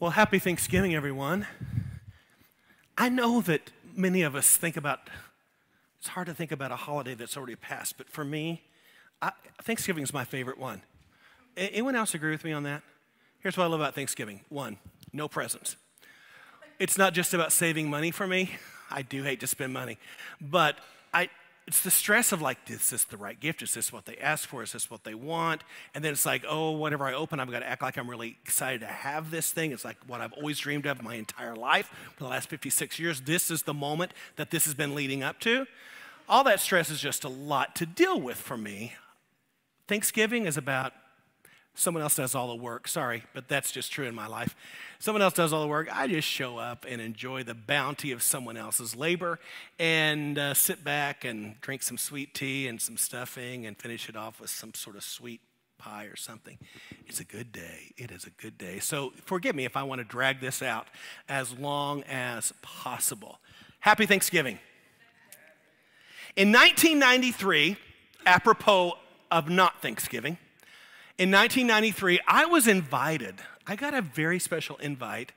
Well, happy Thanksgiving, everyone. I know that many of us think about, it's hard to think about a holiday that's already passed, but for me, Thanksgiving is my favorite one. Anyone else agree with me on that? Here's what I love about Thanksgiving one, no presents. It's not just about saving money for me. I do hate to spend money, but it's the stress of like, is this the right gift? Is this what they asked for? Is this what they want? And then it's like, oh, whenever I open, I've got to act like I'm really excited to have this thing. It's like what I've always dreamed of my entire life for the last 56 years. This is the moment that this has been leading up to. All that stress is just a lot to deal with for me. Thanksgiving is about Someone else does all the work. Sorry, but that's just true in my life. Someone else does all the work. I just show up and enjoy the bounty of someone else's labor and uh, sit back and drink some sweet tea and some stuffing and finish it off with some sort of sweet pie or something. It's a good day. It is a good day. So forgive me if I want to drag this out as long as possible. Happy Thanksgiving. In 1993, apropos of not Thanksgiving, in 1993, I was invited. I got a very special invite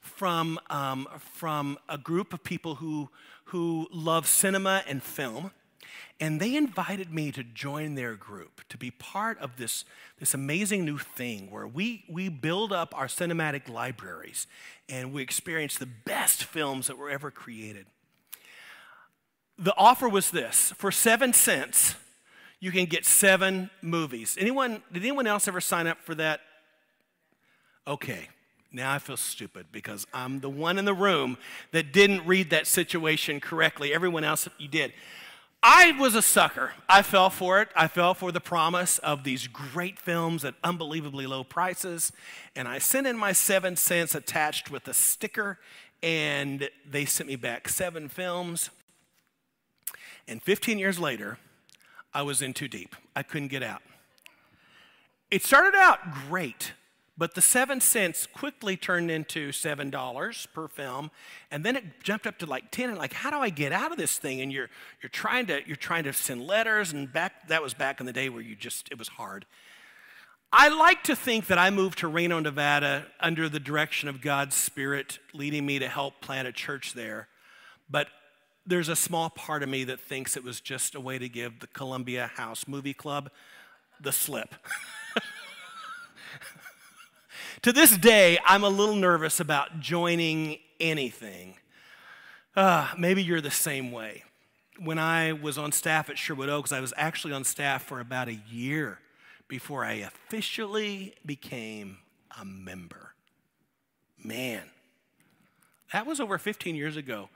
from, um, from a group of people who, who love cinema and film. And they invited me to join their group, to be part of this, this amazing new thing where we, we build up our cinematic libraries and we experience the best films that were ever created. The offer was this for seven cents, you can get seven movies. Anyone, did anyone else ever sign up for that? Okay, now I feel stupid because I'm the one in the room that didn't read that situation correctly. Everyone else, you did. I was a sucker. I fell for it. I fell for the promise of these great films at unbelievably low prices. And I sent in my seven cents attached with a sticker, and they sent me back seven films. And 15 years later, I was in too deep. I couldn't get out. It started out great, but the seven cents quickly turned into seven dollars per film, and then it jumped up to like ten. And like, how do I get out of this thing? And you're you're trying to you're trying to send letters, and back that was back in the day where you just it was hard. I like to think that I moved to Reno, Nevada under the direction of God's Spirit leading me to help plant a church there. But there's a small part of me that thinks it was just a way to give the Columbia House Movie Club the slip. to this day, I'm a little nervous about joining anything. Uh, maybe you're the same way. When I was on staff at Sherwood Oaks, I was actually on staff for about a year before I officially became a member. Man, that was over 15 years ago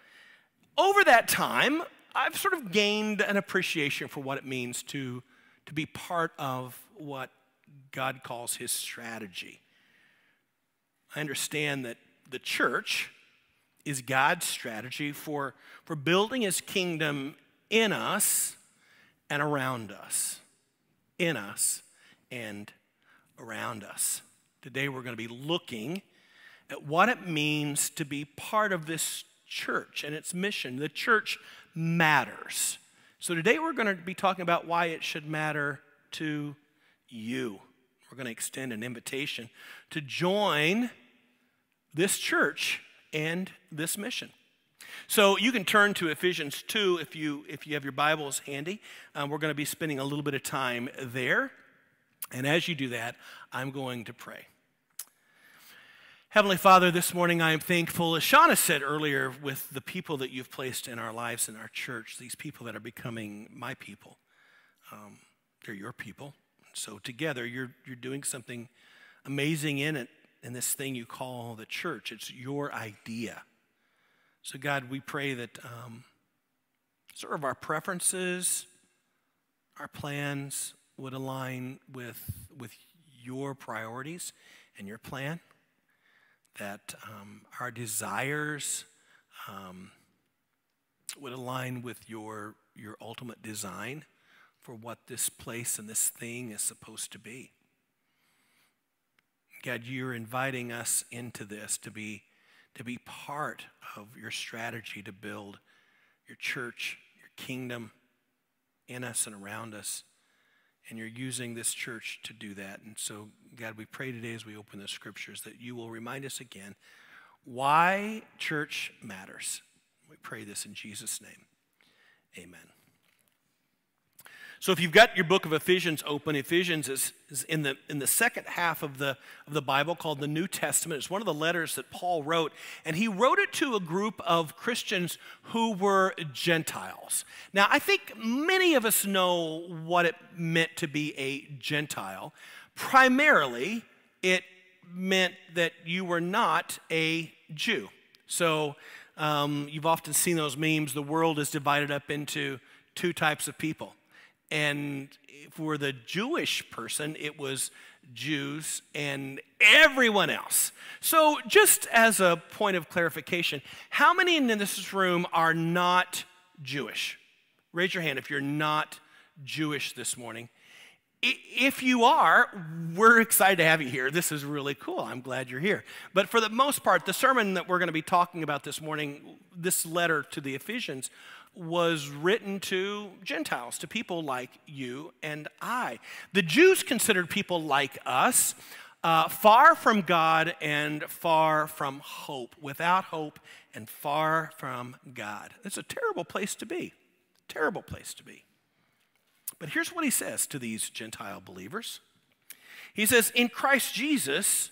over that time, I've sort of gained an appreciation for what it means to, to be part of what God calls his strategy. I understand that the church is God's strategy for, for building his kingdom in us and around us. In us and around us. Today we're going to be looking at what it means to be part of this church and its mission. The church matters. So today we're going to be talking about why it should matter to you. We're going to extend an invitation to join this church and this mission. So you can turn to Ephesians 2 if you, if you have your Bibles handy. Um, we're going to be spending a little bit of time there. And as you do that, I'm going to pray. Heavenly Father, this morning I am thankful, as Shauna said earlier, with the people that you've placed in our lives in our church, these people that are becoming my people. Um, they're your people. So together you're, you're doing something amazing in it, in this thing you call the church. It's your idea. So, God, we pray that um, sort of our preferences, our plans would align with, with your priorities and your plan that um, our desires um, would align with your, your ultimate design for what this place and this thing is supposed to be. God, you're inviting us into this to be, to be part of your strategy to build your church, your kingdom in us and around us. And you're using this church to do that. And so, God, we pray today as we open the scriptures that you will remind us again why church matters. We pray this in Jesus' name. Amen. So if you've got your book of Ephesians open, Ephesians is, is, in, the, in the second half of the, of the Bible called the New Testament. It's one of the letters that Paul wrote, and he wrote it to a group of Christians who were Gentiles. Now, I think many of us know what it meant to be a Gentile. Primarily, it meant that you were not a Jew. So um, you've often seen those memes. The world is divided up into two types of people and for the Jewish person, it was Jews and everyone else. So, just as a point of clarification, how many in this room are not Jewish? Raise your hand if you're not Jewish this morning. If you are, we're excited to have you here. This is really cool. I'm glad you're here. But for the most part, the sermon that we're going to be talking about this morning, this letter to the Ephesians, was written to Gentiles, to people like you and I. The Jews considered people like us uh, far from God and far from hope, without hope and far from God. It's a terrible place to be. Terrible place to be. But here's what he says to these Gentile believers He says, In Christ Jesus,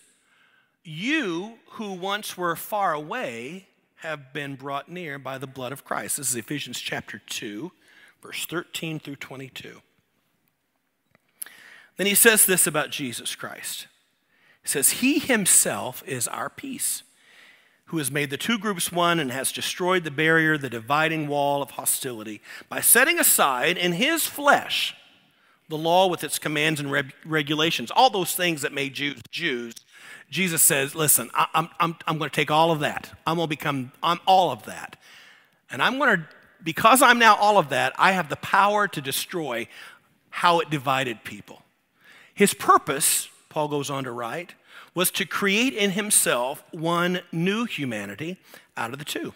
you who once were far away have been brought near by the blood of Christ. This is Ephesians chapter 2, verse 13 through 22. Then he says this about Jesus Christ. He says, He himself is our peace, who has made the two groups one and has destroyed the barrier, the dividing wall of hostility, by setting aside in his flesh the law with its commands and regulations, all those things that made Jews Jews Jesus says, Listen, I, am I'm, I'm going to take all of that. I'm going to become I'm all of that. And I'm going to, because I'm now all of that, I have the power to destroy how it divided people. His purpose, Paul goes on to write, was to create in himself one new humanity out of the two,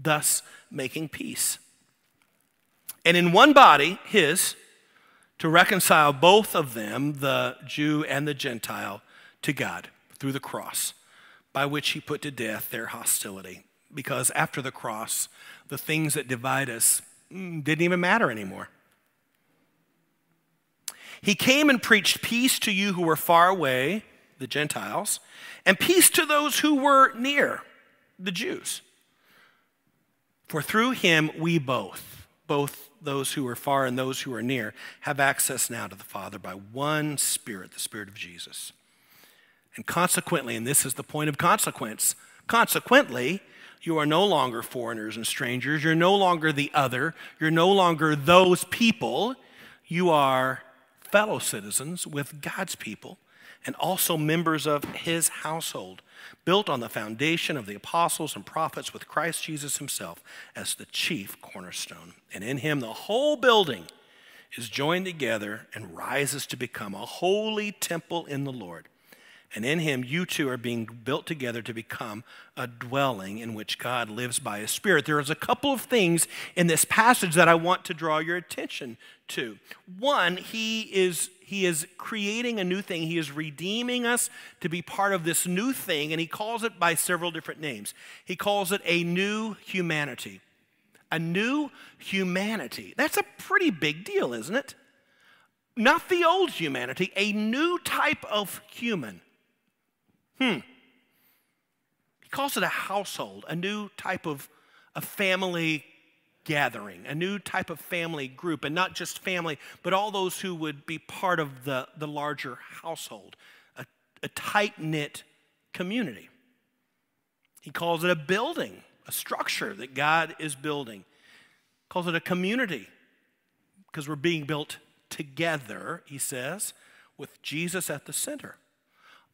thus making peace. And in one body, his, to reconcile both of them, the Jew and the Gentile, to God through the cross, by which he put to death their hostility. Because after the cross, the things that divide us mm, didn't even matter anymore. He came and preached peace to you who were far away, the Gentiles, and peace to those who were near, the Jews. For through him we both, both those who are far and those who are near, have access now to the Father by one Spirit, the Spirit of Jesus. And consequently, and this is the point of consequence, consequently, you are no longer foreigners and strangers. You're no longer the other. You're no longer those people. You are fellow citizens with God's people and also members of his household, built on the foundation of the apostles and prophets with Christ Jesus himself as the chief cornerstone. And in him, the whole building is joined together and rises to become a holy temple in the Lord. And in him, you two are being built together to become a dwelling in which God lives by his Spirit. There is a couple of things in this passage that I want to draw your attention to. One, he is, he is creating a new thing, he is redeeming us to be part of this new thing, and he calls it by several different names. He calls it a new humanity. A new humanity. That's a pretty big deal, isn't it? Not the old humanity, a new type of human. Hmm. He calls it a household, a new type of a family gathering, a new type of family group, and not just family, but all those who would be part of the, the larger household, a, a tight knit community. He calls it a building, a structure that God is building. He calls it a community because we're being built together, he says, with Jesus at the center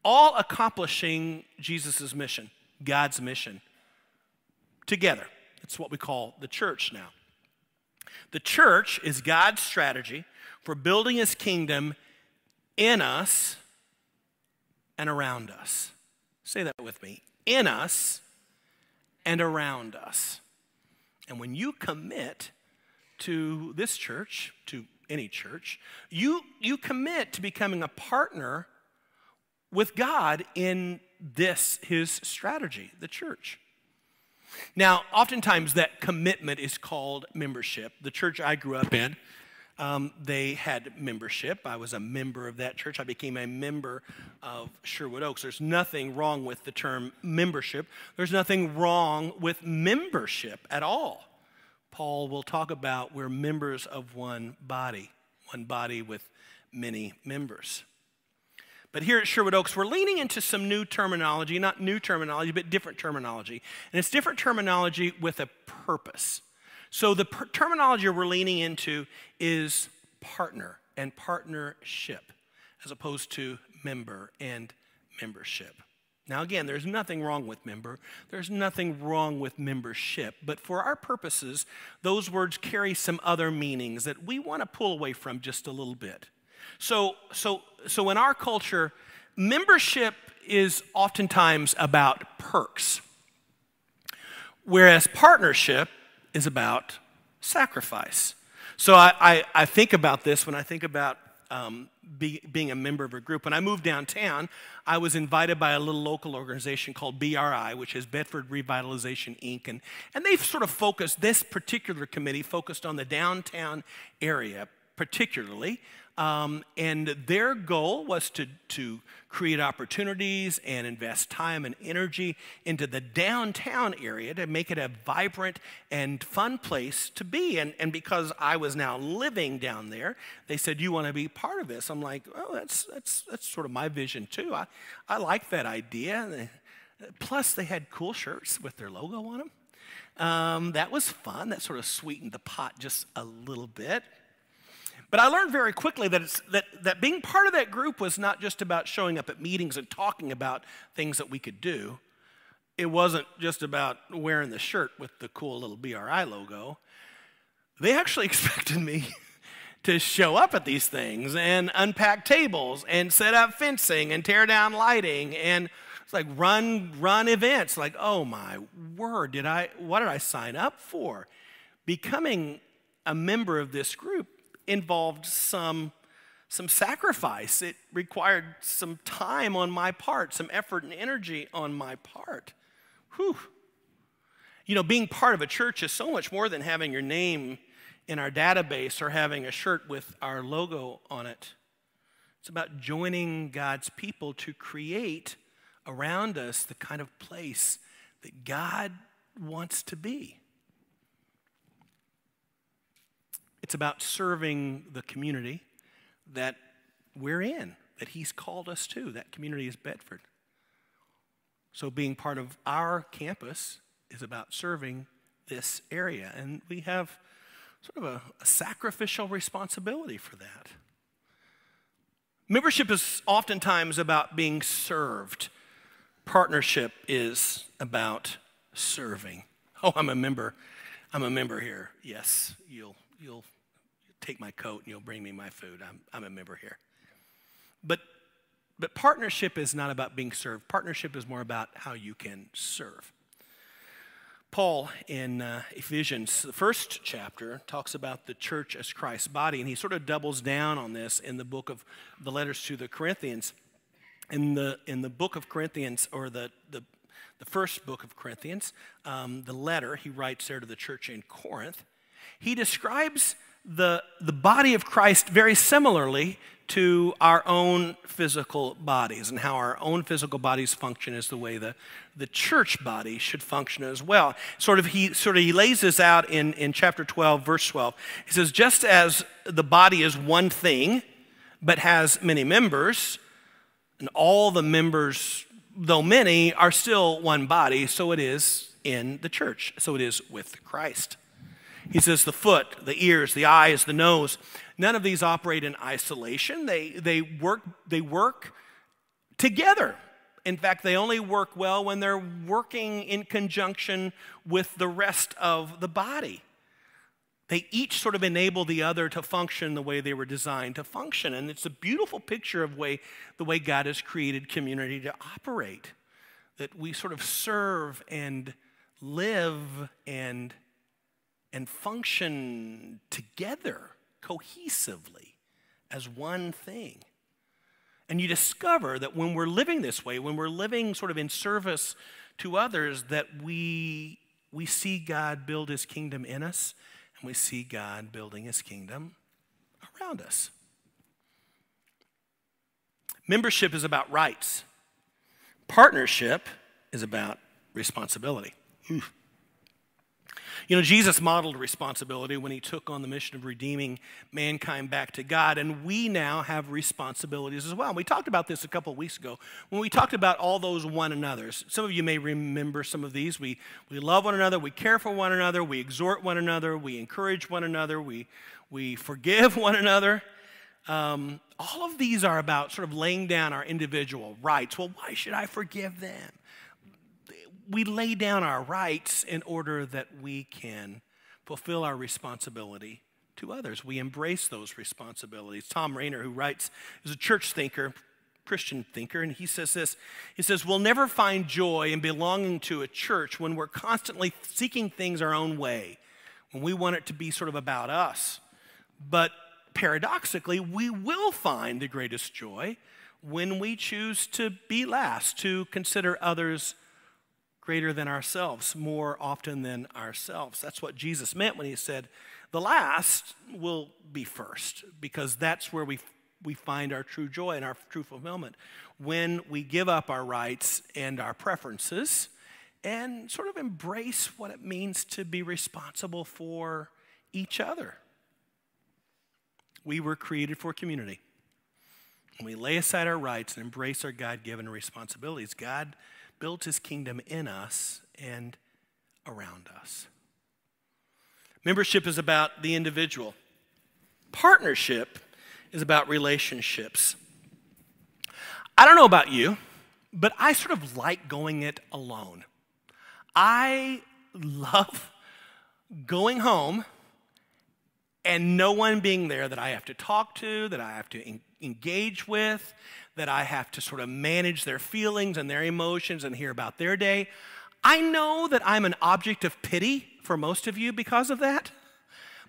all accomplishing Jesus' mission, God's mission, together. It's what we call the church now. The church is God's strategy for building his kingdom in us and around us. Say that with me in us and around us. And when you commit to this church, to any church, you, you commit to becoming a partner with God in this, his strategy, the church. Now, oftentimes that commitment is called membership. The church I grew up in, um, they had membership. I was a member of that church. I became a member of Sherwood Oaks. There's nothing wrong with the term membership, there's nothing wrong with membership at all. Paul will talk about we're members of one body, one body with many members. But here at Sherwood Oaks, we're leaning into some new terminology, not new terminology, but different terminology. And it's different terminology with a purpose. So the per- terminology we're leaning into is partner and partnership, as opposed to member and membership. Now, again, there's nothing wrong with member, there's nothing wrong with membership, but for our purposes, those words carry some other meanings that we want to pull away from just a little bit. So, so, so in our culture, membership is oftentimes about perks, whereas partnership is about sacrifice. So I, I, I think about this when I think about um, be, being a member of a group. When I moved downtown, I was invited by a little local organization called BRI, which is Bedford Revitalization Inc. And, and they've sort of focused, this particular committee focused on the downtown area particularly. Um, and their goal was to, to create opportunities and invest time and energy into the downtown area to make it a vibrant and fun place to be. And, and because I was now living down there, they said, You want to be part of this? I'm like, Oh, that's, that's, that's sort of my vision too. I, I like that idea. Plus, they had cool shirts with their logo on them. Um, that was fun. That sort of sweetened the pot just a little bit. But I learned very quickly that, that, that being part of that group was not just about showing up at meetings and talking about things that we could do. It wasn't just about wearing the shirt with the cool little BRI logo. They actually expected me to show up at these things and unpack tables and set up fencing and tear down lighting and it's like run run events like oh my word did i what did i sign up for becoming a member of this group involved some, some sacrifice. It required some time on my part, some effort and energy on my part. Whew. You know, being part of a church is so much more than having your name in our database or having a shirt with our logo on it. It's about joining God's people to create around us the kind of place that God wants to be. It's about serving the community that we're in, that He's called us to. That community is Bedford. So, being part of our campus is about serving this area. And we have sort of a, a sacrificial responsibility for that. Membership is oftentimes about being served, partnership is about serving. Oh, I'm a member. I'm a member here. Yes, you'll, you'll take my coat and you'll bring me my food. I'm, I'm a member here. But, but partnership is not about being served, partnership is more about how you can serve. Paul in uh, Ephesians, the first chapter, talks about the church as Christ's body, and he sort of doubles down on this in the book of the letters to the Corinthians. In the, in the book of Corinthians, or the, the, the first book of Corinthians, um, the letter he writes there to the church in Corinth, he describes the, the body of Christ very similarly to our own physical bodies and how our own physical bodies function is the way the, the church body should function as well. Sort of he sort of he lays this out in, in chapter 12, verse 12. He says, just as the body is one thing, but has many members, and all the members, though many, are still one body, so it is in the church. So it is with Christ. He says the foot, the ears, the eyes, the nose, none of these operate in isolation. They, they, work, they work together. In fact, they only work well when they're working in conjunction with the rest of the body. They each sort of enable the other to function the way they were designed to function. And it's a beautiful picture of way, the way God has created community to operate. That we sort of serve and live and and function together cohesively as one thing. And you discover that when we're living this way, when we're living sort of in service to others, that we, we see God build his kingdom in us and we see God building his kingdom around us. Membership is about rights, partnership is about responsibility. You know, Jesus modeled responsibility when he took on the mission of redeeming mankind back to God, and we now have responsibilities as well. And we talked about this a couple of weeks ago when we talked about all those one another's. Some of you may remember some of these. We, we love one another, we care for one another, we exhort one another, we encourage one another, we, we forgive one another. Um, all of these are about sort of laying down our individual rights. Well, why should I forgive them? We lay down our rights in order that we can fulfill our responsibility to others. We embrace those responsibilities. Thom Rainer, who writes, is a church thinker, Christian thinker, and he says this He says, We'll never find joy in belonging to a church when we're constantly seeking things our own way, when we want it to be sort of about us. But paradoxically, we will find the greatest joy when we choose to be last, to consider others greater than ourselves, more often than ourselves. That's what Jesus meant when he said, the last will be first, because that's where we, we find our true joy and our true fulfillment. When we give up our rights and our preferences and sort of embrace what it means to be responsible for each other. We were created for community. When we lay aside our rights and embrace our God given responsibilities, God built his kingdom in us and around us. Membership is about the individual, partnership is about relationships. I don't know about you, but I sort of like going it alone. I love going home and no one being there that I have to talk to, that I have to engage with, that I have to sort of manage their feelings and their emotions and hear about their day. I know that I'm an object of pity for most of you because of that,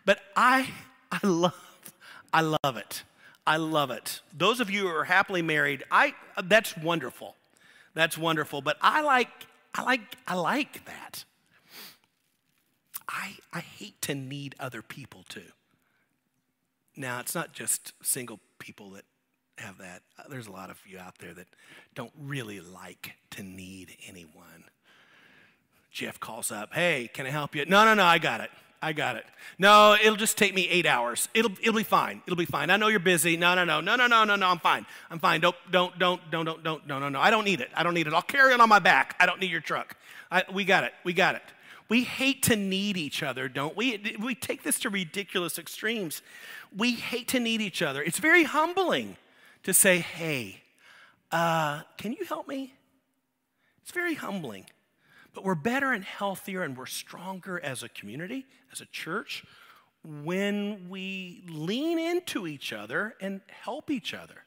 but I, I love, I love it. I love it. Those of you who are happily married, I, that's wonderful. That's wonderful. But I like, I like, I like that. I, I hate to need other people too. Now, it's not just single people that have that. Uh, there's a lot of you out there that don't really like to need anyone. Jeff calls up, hey, can I help you? No, no, no, I got it. I got it. No, it'll just take me eight hours. It'll, it'll be fine. It'll be fine. I know you're busy. No, no, no, no, no, no, no, no. I'm fine. I'm fine. Don't, don't, don't, don't, don't, don't, no, no, no. I don't need it. I don't need it. I'll carry it on my back. I don't need your truck. I, we got it. We got it. We hate to need each other, don't we? We take this to ridiculous extremes. We hate to need each other. It's very humbling to say, hey, uh, can you help me? It's very humbling. But we're better and healthier and we're stronger as a community, as a church, when we lean into each other and help each other.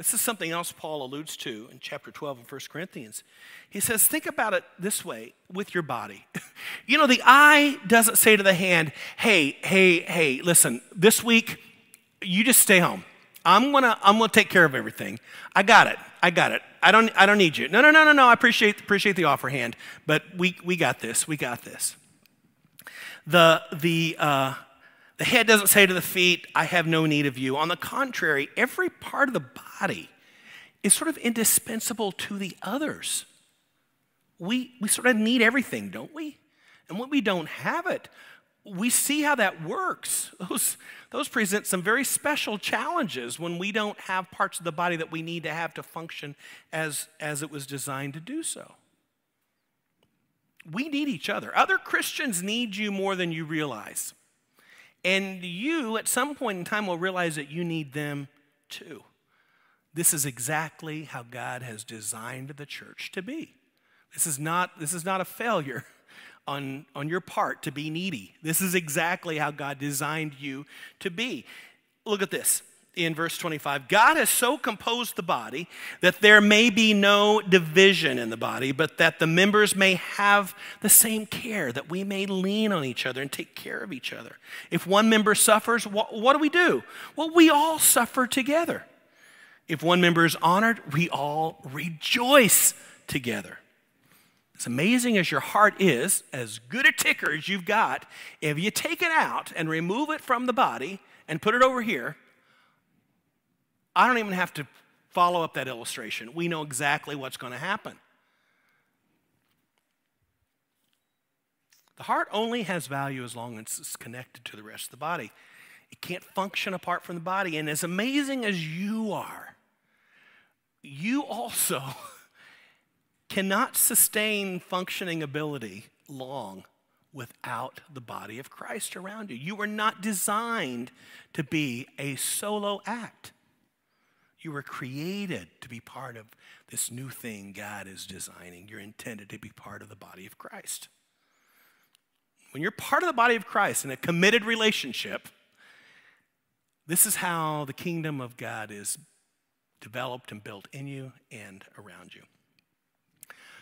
This is something else Paul alludes to in chapter 12 of 1 Corinthians. He says, Think about it this way with your body. you know, the eye doesn't say to the hand, Hey, hey, hey, listen, this week, you just stay home. I'm gonna, I'm gonna take care of everything. I got it. I got it. I don't, I don't need you. No, no, no, no, no. I appreciate, appreciate the offer hand, but we, we got this. We got this. The, the, uh, the head doesn't say to the feet, I have no need of you. On the contrary, every part of the body is sort of indispensable to the others. We, we sort of need everything, don't we? And when we don't have it, we see how that works. Those, those present some very special challenges when we don't have parts of the body that we need to have to function as, as it was designed to do so. We need each other. Other Christians need you more than you realize. And you, at some point in time, will realize that you need them too. This is exactly how God has designed the church to be. This is not, this is not a failure on, on your part to be needy. This is exactly how God designed you to be. Look at this. In verse 25 God has so composed the body that there may be no division in the body, but that the members may have the same care, that we may lean on each other and take care of each other. If one member suffers, what, what do we do? Well, we all suffer together. If one member is honored, we all rejoice together. As amazing as your heart is, as good a ticker as you've got, if you take it out and remove it from the body and put it over here, I don't even have to follow up that illustration. We know exactly what's going to happen. The heart only has value as long as it's connected to the rest of the body. It can't function apart from the body. And as amazing as you are, you also cannot sustain functioning ability long without the body of Christ around you. You were not designed to be a solo act. You were created to be part of this new thing God is designing. You're intended to be part of the body of Christ. When you're part of the body of Christ in a committed relationship, this is how the kingdom of God is developed and built in you and around you.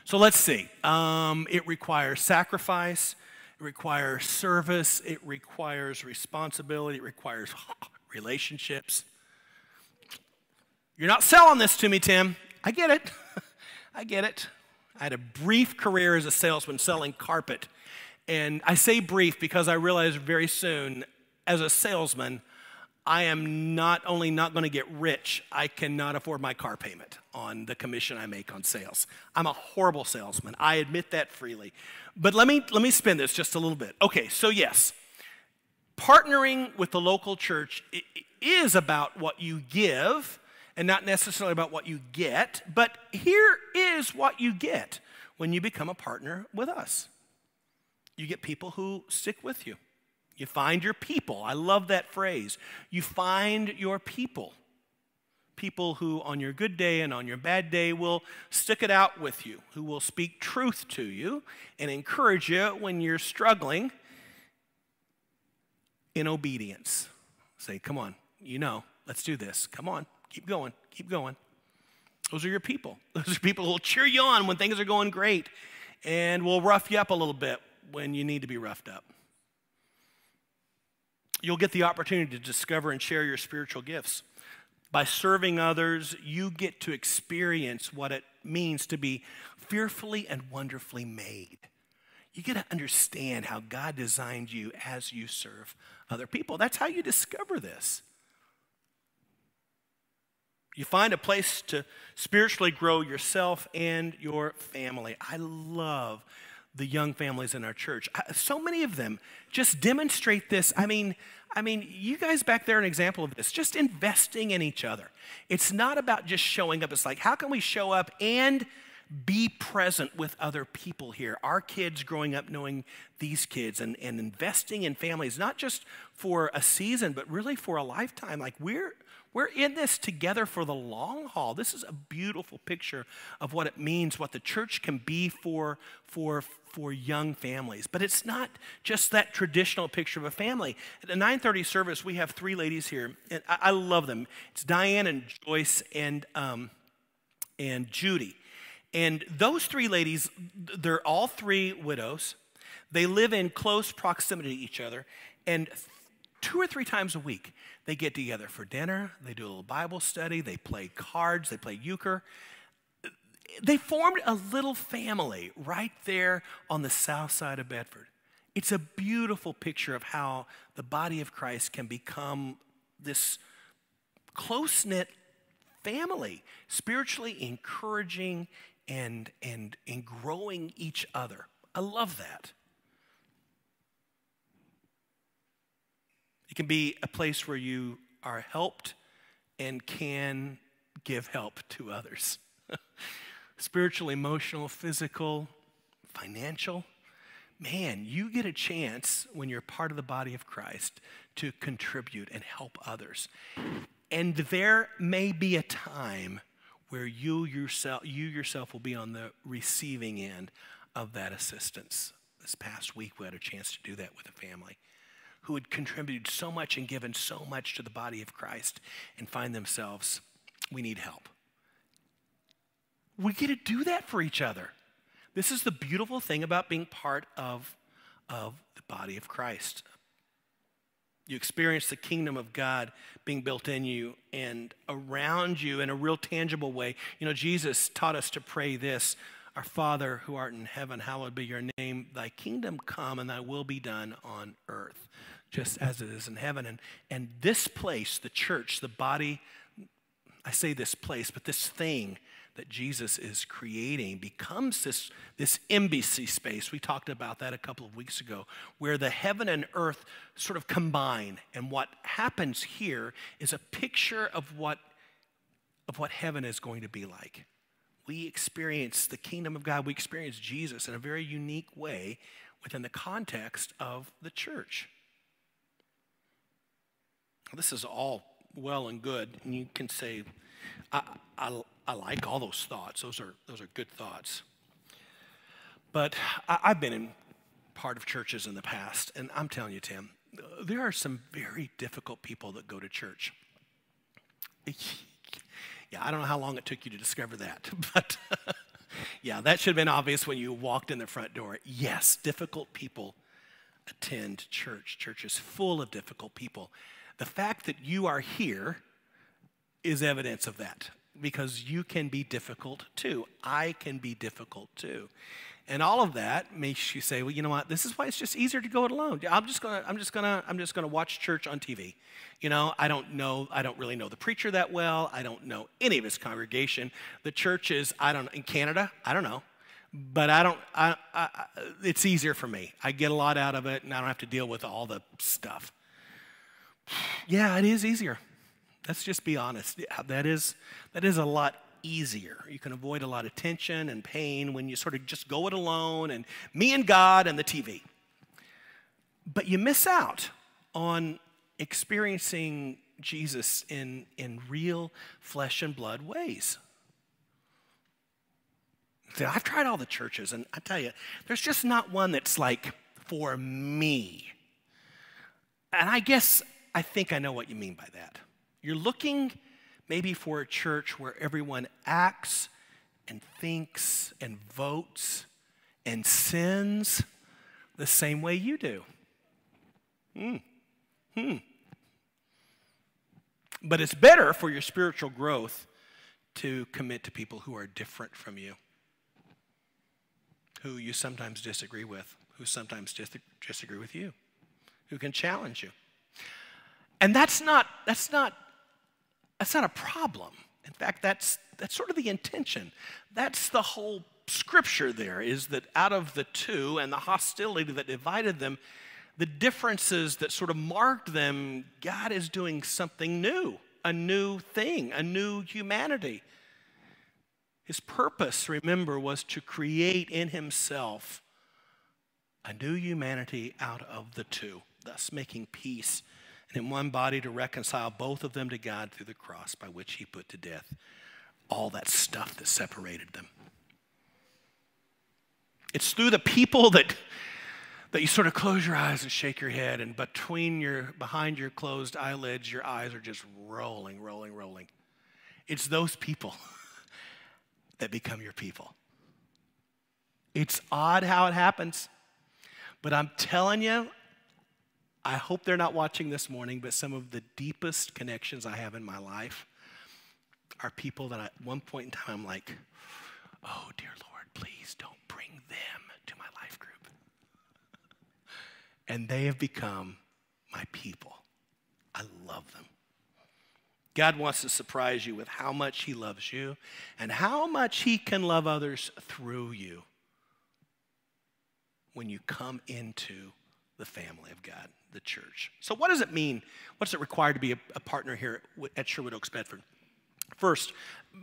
So let's see. Um, it requires sacrifice, it requires service, it requires responsibility, it requires relationships. You're not selling this to me, Tim. I get it. I get it. I had a brief career as a salesman selling carpet. And I say brief because I realized very soon, as a salesman, I am not only not going to get rich, I cannot afford my car payment on the commission I make on sales. I'm a horrible salesman. I admit that freely. But let me let me spin this just a little bit. Okay, so yes, partnering with the local church is about what you give and not necessarily about what you get, but here is what you get when you become a partner with us. You get people who stick with you. You find your people. I love that phrase. You find your people. People who, on your good day and on your bad day, will stick it out with you, who will speak truth to you and encourage you when you're struggling in obedience. Say, come on, you know, let's do this. Come on. Keep going, keep going. Those are your people. Those are people who will cheer you on when things are going great and will rough you up a little bit when you need to be roughed up. You'll get the opportunity to discover and share your spiritual gifts. By serving others, you get to experience what it means to be fearfully and wonderfully made. You get to understand how God designed you as you serve other people. That's how you discover this. You find a place to spiritually grow yourself and your family. I love the young families in our church. So many of them just demonstrate this. I mean, I mean, you guys back there are an example of this, just investing in each other. It's not about just showing up. It's like, how can we show up and be present with other people here. Our kids growing up knowing these kids and, and investing in families, not just for a season, but really for a lifetime. Like we're we're in this together for the long haul. This is a beautiful picture of what it means, what the church can be for, for, for young families. But it's not just that traditional picture of a family. At the 930 service, we have three ladies here, and I, I love them. It's Diane and Joyce and, um, and Judy. And those three ladies, they're all three widows. They live in close proximity to each other. And two or three times a week, they get together for dinner, they do a little Bible study, they play cards, they play euchre. They formed a little family right there on the south side of Bedford. It's a beautiful picture of how the body of Christ can become this close knit family, spiritually encouraging and, and, and growing each other. I love that. It can be a place where you are helped and can give help to others spiritual, emotional, physical, financial. Man, you get a chance when you're part of the body of Christ to contribute and help others. And there may be a time where you yourself, you yourself will be on the receiving end of that assistance. This past week, we had a chance to do that with a family who had contributed so much and given so much to the body of Christ and find themselves, we need help. We get to do that for each other. This is the beautiful thing about being part of, of the body of Christ. You experience the kingdom of God being built in you and around you in a real tangible way. You know, Jesus taught us to pray this Our Father who art in heaven, hallowed be your name. Thy kingdom come and thy will be done on earth, just as it is in heaven. And, and this place, the church, the body, I say this place, but this thing that Jesus is creating becomes this, this embassy space. We talked about that a couple of weeks ago, where the heaven and earth sort of combine. And what happens here is a picture of what, of what heaven is going to be like. We experience the kingdom of God, we experience Jesus in a very unique way within the context of the church. This is all well and good, and you can say, I, I, I like all those thoughts. Those are, those are good thoughts. But I, I've been in part of churches in the past, and I'm telling you, Tim, there are some very difficult people that go to church. Yeah, I don't know how long it took you to discover that, but yeah, that should have been obvious when you walked in the front door. Yes, difficult people attend church. Church is full of difficult people. The fact that you are here is evidence of that because you can be difficult too. I can be difficult too. And all of that makes you say, well, you know what? This is why it's just easier to go it alone. I'm just gonna, I'm just gonna, I'm just gonna watch church on TV. You know, I don't know, I don't really know the preacher that well. I don't know any of his congregation. The church is, I don't in Canada, I don't know. But I don't, I, I, it's easier for me. I get a lot out of it and I don't have to deal with all the stuff. Yeah, it is easier. Let's just be honest. That is, that is a lot easier. You can avoid a lot of tension and pain when you sort of just go it alone and me and God and the TV. But you miss out on experiencing Jesus in, in real flesh and blood ways. I've tried all the churches, and I tell you, there's just not one that's like for me. And I guess I think I know what you mean by that. You're looking maybe for a church where everyone acts and thinks and votes and sins the same way you do. Hmm. Hmm. But it's better for your spiritual growth to commit to people who are different from you, who you sometimes disagree with, who sometimes disagree with you, who can challenge you. And that's not, that's not that's not a problem. In fact, that's, that's sort of the intention. That's the whole scripture there is that out of the two and the hostility that divided them, the differences that sort of marked them, God is doing something new, a new thing, a new humanity. His purpose, remember, was to create in himself a new humanity out of the two, thus making peace and in one body to reconcile both of them to God through the cross by which he put to death all that stuff that separated them. It's through the people that that you sort of close your eyes and shake your head and between your behind your closed eyelids your eyes are just rolling rolling rolling it's those people that become your people it's odd how it happens but i'm telling you I hope they're not watching this morning, but some of the deepest connections I have in my life are people that at one point in time I'm like, oh, dear Lord, please don't bring them to my life group. and they have become my people. I love them. God wants to surprise you with how much He loves you and how much He can love others through you when you come into the family of God the church. So, what does it mean? What's it required to be a, a partner here at Sherwood Oaks Bedford? First,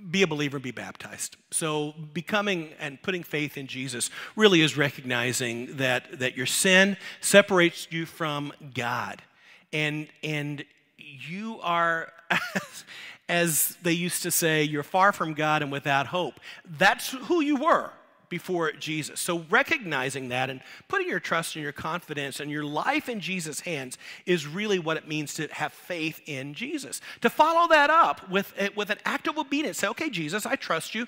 be a believer and be baptized. So, becoming and putting faith in Jesus really is recognizing that, that your sin separates you from God. And, and you are, as they used to say, you're far from God and without hope. That's who you were before Jesus. So, recognizing that and putting your trust and your confidence and your life in Jesus' hands is really what it means to have faith in Jesus. To follow that up with, eh, with an act of obedience, say, okay, Jesus, I trust you.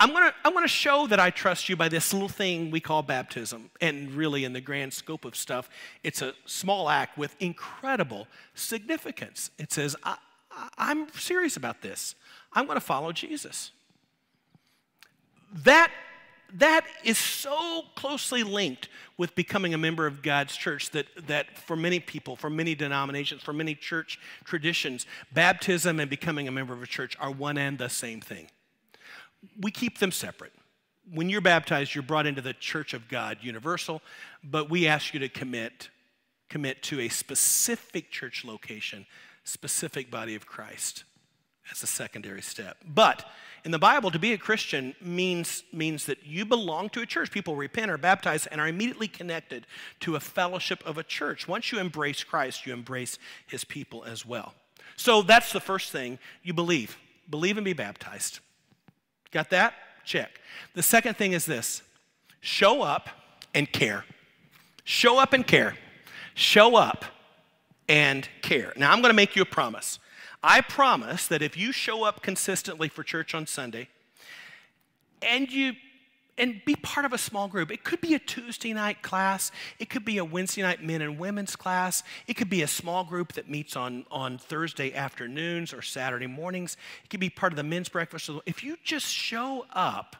I'm gonna, I'm gonna show that I trust you by this little thing we call baptism. And really, in the grand scope of stuff, it's a small act with incredible significance. It says, I, I'm serious about this. I'm gonna follow Jesus. That that is so closely linked with becoming a member of God's church that, that for many people, for many denominations, for many church traditions, baptism and becoming a member of a church are one and the same thing. We keep them separate. When you're baptized, you're brought into the church of God, universal, but we ask you to commit, commit to a specific church location, specific body of Christ as a secondary step. But in the Bible, to be a Christian means, means that you belong to a church. People repent, are baptized, and are immediately connected to a fellowship of a church. Once you embrace Christ, you embrace his people as well. So that's the first thing you believe. Believe and be baptized. Got that? Check. The second thing is this show up and care. Show up and care. Show up and care. Now, I'm going to make you a promise. I promise that if you show up consistently for church on Sunday and you and be part of a small group. It could be a Tuesday night class. It could be a Wednesday night men and women's class. It could be a small group that meets on, on Thursday afternoons or Saturday mornings. It could be part of the men's breakfast. If you just show up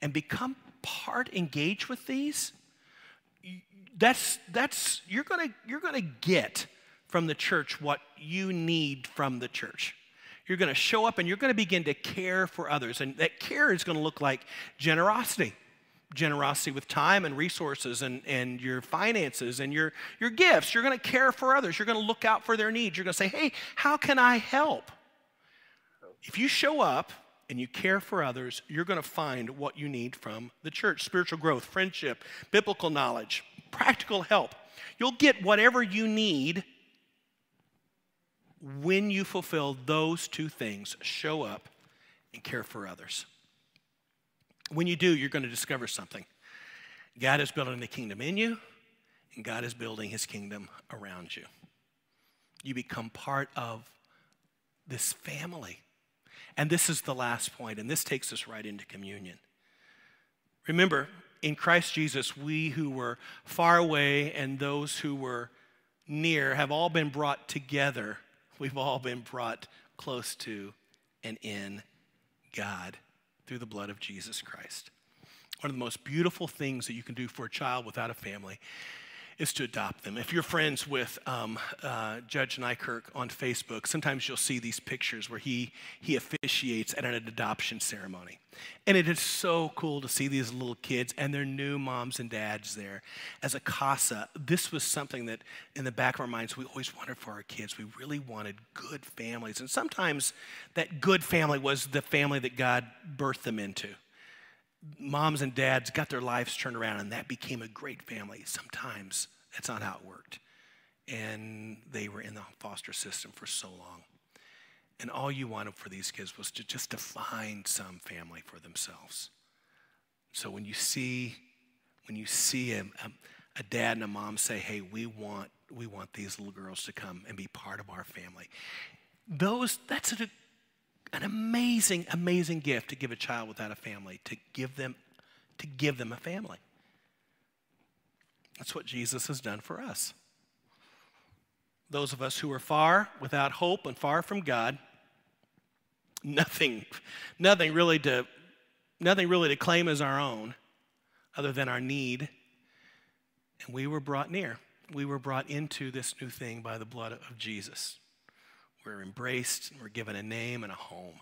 and become part, engage with these, that's, that's you're gonna, you're gonna get from the church what you need from the church. You're going to show up and you're going to begin to care for others. And that care is going to look like generosity generosity with time and resources and, and your finances and your, your gifts. You're going to care for others. You're going to look out for their needs. You're going to say, hey, how can I help? If you show up and you care for others, you're going to find what you need from the church spiritual growth, friendship, biblical knowledge, practical help. You'll get whatever you need when you fulfill those two things show up and care for others. When you do, you're going to discover something. God is building the kingdom in you, and God is building his kingdom around you. You become part of this family. And this is the last point, and this takes us right into communion. Remember, in Christ Jesus, we who were far away and those who were near have all been brought together We've all been brought close to and in God through the blood of Jesus Christ. One of the most beautiful things that you can do for a child without a family is to adopt them. If you're friends with um, uh, Judge Nykirk on Facebook, sometimes you'll see these pictures where he, he officiates at an adoption ceremony. And it is so cool to see these little kids and their new moms and dads there. As a CASA, this was something that in the back of our minds we always wanted for our kids. We really wanted good families. And sometimes that good family was the family that God birthed them into moms and dads got their lives turned around and that became a great family. Sometimes that's not how it worked. And they were in the foster system for so long. And all you wanted for these kids was to just to find some family for themselves. So when you see when you see a, a, a dad and a mom say, hey, we want we want these little girls to come and be part of our family. Those that's a an amazing, amazing gift to give a child without a family, to give them, to give them a family. That's what Jesus has done for us. Those of us who are far, without hope, and far from God, nothing, nothing really to, nothing really to claim as our own, other than our need. And we were brought near. We were brought into this new thing by the blood of Jesus. We're embraced, we're given a name and a home.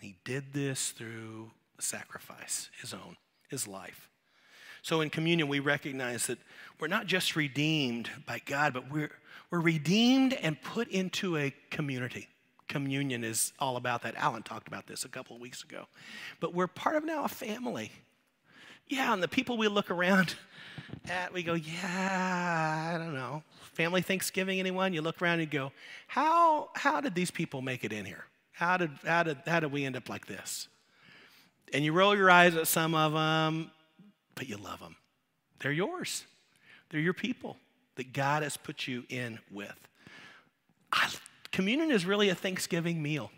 he did this through sacrifice, his own, his life. So in communion, we recognize that we're not just redeemed by God, but we're, we're redeemed and put into a community. Communion is all about that. Alan talked about this a couple of weeks ago. But we're part of now a family. Yeah, and the people we look around at, we go, yeah, I don't know. Family Thanksgiving, anyone? You look around and you go, how, how did these people make it in here? How did, how, did, how did we end up like this? And you roll your eyes at some of them, but you love them. They're yours, they're your people that God has put you in with. I, communion is really a Thanksgiving meal.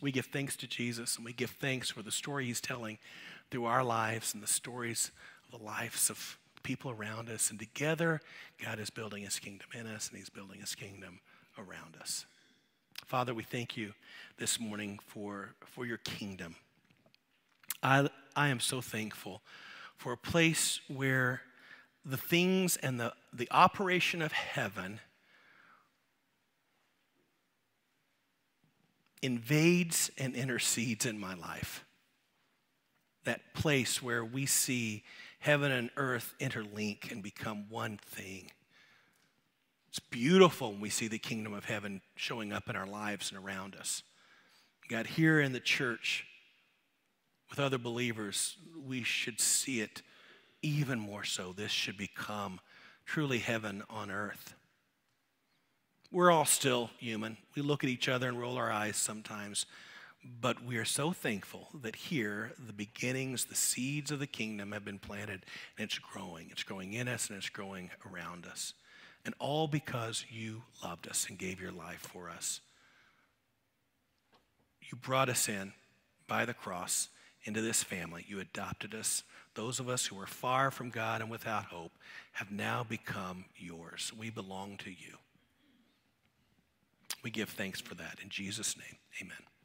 We give thanks to Jesus and we give thanks for the story he's telling through our lives and the stories of the lives of people around us. And together, God is building his kingdom in us and he's building his kingdom around us. Father, we thank you this morning for, for your kingdom. I, I am so thankful for a place where the things and the, the operation of heaven invades and intercedes in my life. That place where we see heaven and earth interlink and become one thing. It's beautiful when we see the kingdom of heaven showing up in our lives and around us. God, here in the church with other believers, we should see it even more so. This should become truly heaven on earth. We're all still human. We look at each other and roll our eyes sometimes. But we are so thankful that here, the beginnings, the seeds of the kingdom have been planted, and it's growing. It's growing in us and it's growing around us. And all because you loved us and gave your life for us. You brought us in by the cross into this family. You adopted us. Those of us who were far from God and without hope have now become yours. We belong to you. We give thanks for that. In Jesus' name, amen.